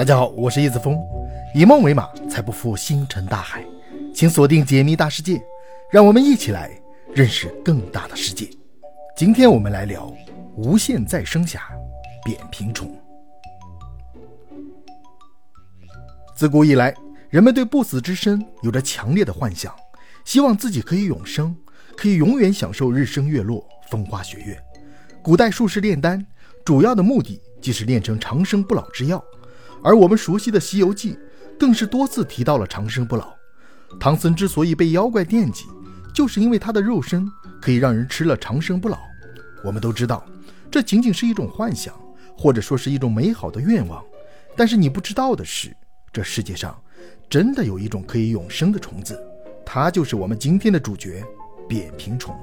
大家好，我是叶子峰，以梦为马，才不负星辰大海。请锁定解密大世界，让我们一起来认识更大的世界。今天我们来聊无限再生侠——扁平虫。自古以来，人们对不死之身有着强烈的幻想，希望自己可以永生，可以永远享受日升月落、风花雪月。古代术士炼丹，主要的目的即是炼成长生不老之药。而我们熟悉的《西游记》，更是多次提到了长生不老。唐僧之所以被妖怪惦记，就是因为他的肉身可以让人吃了长生不老。我们都知道，这仅仅是一种幻想，或者说是一种美好的愿望。但是你不知道的是，这世界上真的有一种可以永生的虫子，它就是我们今天的主角——扁平虫。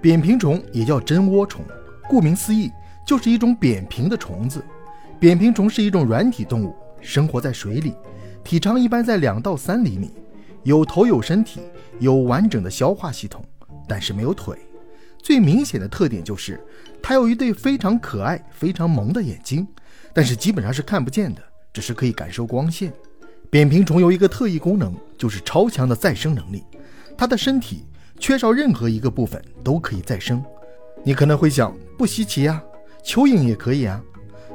扁平虫也叫真窝虫，顾名思义，就是一种扁平的虫子。扁平虫是一种软体动物，生活在水里，体长一般在两到三厘米，有头有身体，有完整的消化系统，但是没有腿。最明显的特点就是它有一对非常可爱、非常萌的眼睛，但是基本上是看不见的，只是可以感受光线。扁平虫有一个特异功能，就是超强的再生能力，它的身体缺少任何一个部分都可以再生。你可能会想，不稀奇呀，蚯蚓也可以啊。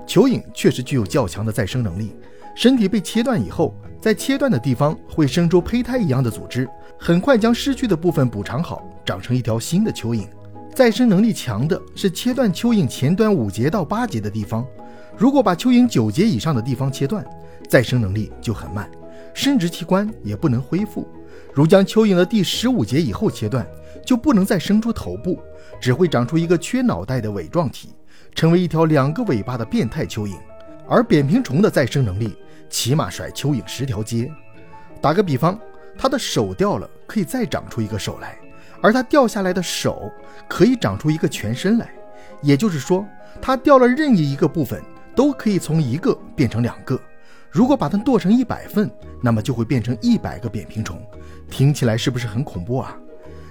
蚯蚓确实具有较强的再生能力，身体被切断以后，在切断的地方会生出胚胎一样的组织，很快将失去的部分补偿好，长成一条新的蚯蚓。再生能力强的是切断蚯蚓前端五节到八节的地方，如果把蚯蚓九节以上的地方切断，再生能力就很慢，生殖器官也不能恢复。如将蚯蚓的第十五节以后切断，就不能再生出头部，只会长出一个缺脑袋的伪状体。成为一条两个尾巴的变态蚯蚓，而扁平虫的再生能力起码甩蚯蚓十条街。打个比方，它的手掉了，可以再长出一个手来；而它掉下来的手可以长出一个全身来。也就是说，它掉了任意一个部分，都可以从一个变成两个。如果把它剁成一百份，那么就会变成一百个扁平虫。听起来是不是很恐怖啊？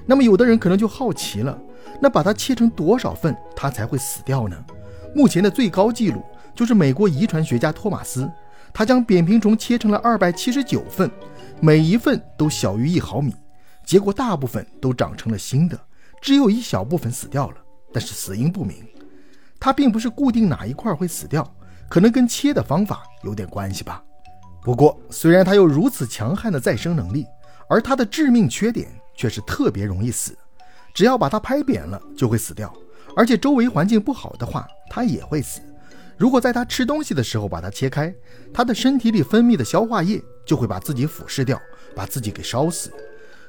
那么有的人可能就好奇了。那把它切成多少份，它才会死掉呢？目前的最高纪录就是美国遗传学家托马斯，他将扁平虫切成了二百七十九份，每一份都小于一毫米，结果大部分都长成了新的，只有一小部分死掉了，但是死因不明。它并不是固定哪一块会死掉，可能跟切的方法有点关系吧。不过，虽然它有如此强悍的再生能力，而它的致命缺点却是特别容易死。只要把它拍扁了，就会死掉。而且周围环境不好的话，它也会死。如果在它吃东西的时候把它切开，它的身体里分泌的消化液就会把自己腐蚀掉，把自己给烧死。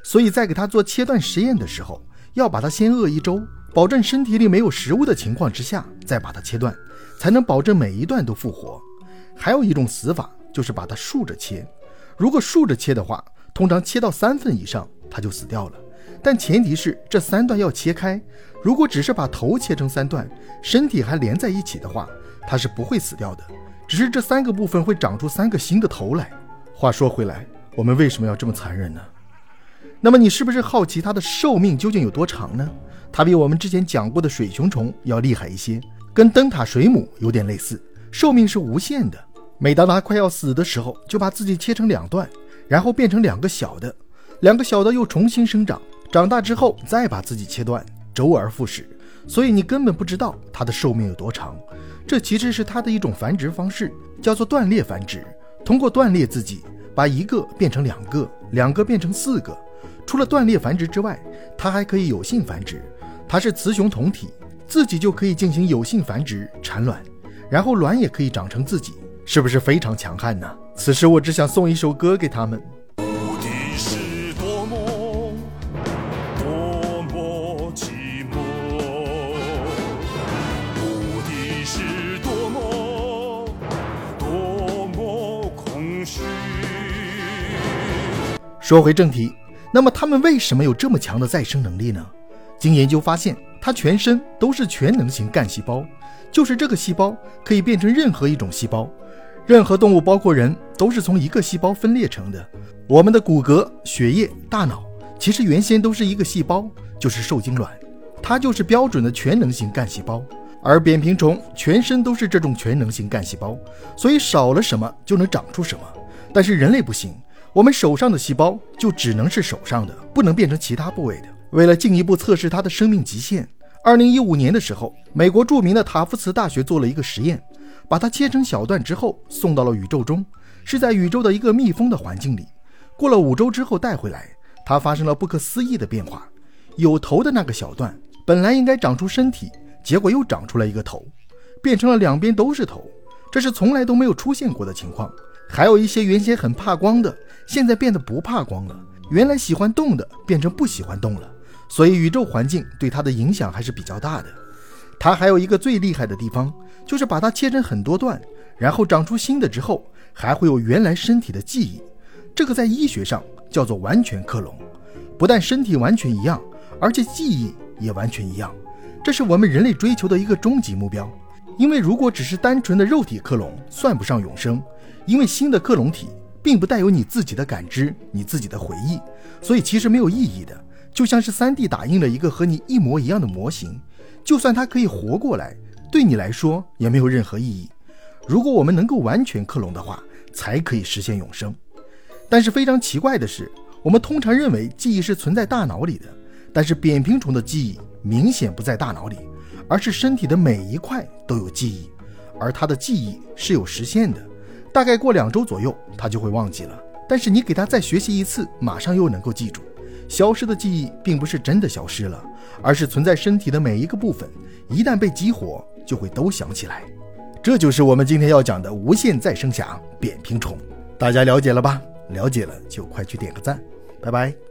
所以在给它做切断实验的时候，要把它先饿一周，保证身体里没有食物的情况之下，再把它切断，才能保证每一段都复活。还有一种死法就是把它竖着切。如果竖着切的话，通常切到三份以上，它就死掉了。但前提是这三段要切开。如果只是把头切成三段，身体还连在一起的话，它是不会死掉的。只是这三个部分会长出三个新的头来。话说回来，我们为什么要这么残忍呢？那么你是不是好奇它的寿命究竟有多长呢？它比我们之前讲过的水熊虫要厉害一些，跟灯塔水母有点类似，寿命是无限的。每当它快要死的时候，就把自己切成两段，然后变成两个小的，两个小的又重新生长。长大之后再把自己切断，周而复始，所以你根本不知道它的寿命有多长。这其实是它的一种繁殖方式，叫做断裂繁殖。通过断裂自己，把一个变成两个，两个变成四个。除了断裂繁殖之外，它还可以有性繁殖。它是雌雄同体，自己就可以进行有性繁殖，产卵，然后卵也可以长成自己，是不是非常强悍呢？此时我只想送一首歌给他们。说回正题，那么它们为什么有这么强的再生能力呢？经研究发现，它全身都是全能型干细胞，就是这个细胞可以变成任何一种细胞。任何动物，包括人，都是从一个细胞分裂成的。我们的骨骼、血液、大脑，其实原先都是一个细胞，就是受精卵，它就是标准的全能型干细胞。而扁平虫全身都是这种全能型干细胞，所以少了什么就能长出什么。但是人类不行，我们手上的细胞就只能是手上的，不能变成其他部位的。为了进一步测试它的生命极限，二零一五年的时候，美国著名的塔夫茨大学做了一个实验，把它切成小段之后送到了宇宙中，是在宇宙的一个密封的环境里。过了五周之后带回来，它发生了不可思议的变化。有头的那个小段本来应该长出身体。结果又长出来一个头，变成了两边都是头，这是从来都没有出现过的情况。还有一些原先很怕光的，现在变得不怕光了；原来喜欢动的，变成不喜欢动了。所以宇宙环境对它的影响还是比较大的。它还有一个最厉害的地方，就是把它切成很多段，然后长出新的之后，还会有原来身体的记忆。这个在医学上叫做完全克隆，不但身体完全一样，而且记忆也完全一样。这是我们人类追求的一个终极目标，因为如果只是单纯的肉体克隆，算不上永生，因为新的克隆体并不带有你自己的感知、你自己的回忆，所以其实没有意义的，就像是 3D 打印了一个和你一模一样的模型，就算它可以活过来，对你来说也没有任何意义。如果我们能够完全克隆的话，才可以实现永生。但是非常奇怪的是，我们通常认为记忆是存在大脑里的，但是扁平虫的记忆。明显不在大脑里，而是身体的每一块都有记忆，而它的记忆是有时限的，大概过两周左右他就会忘记了。但是你给他再学习一次，马上又能够记住。消失的记忆并不是真的消失了，而是存在身体的每一个部分，一旦被激活，就会都想起来。这就是我们今天要讲的无限再生侠——扁平虫。大家了解了吧？了解了就快去点个赞，拜拜。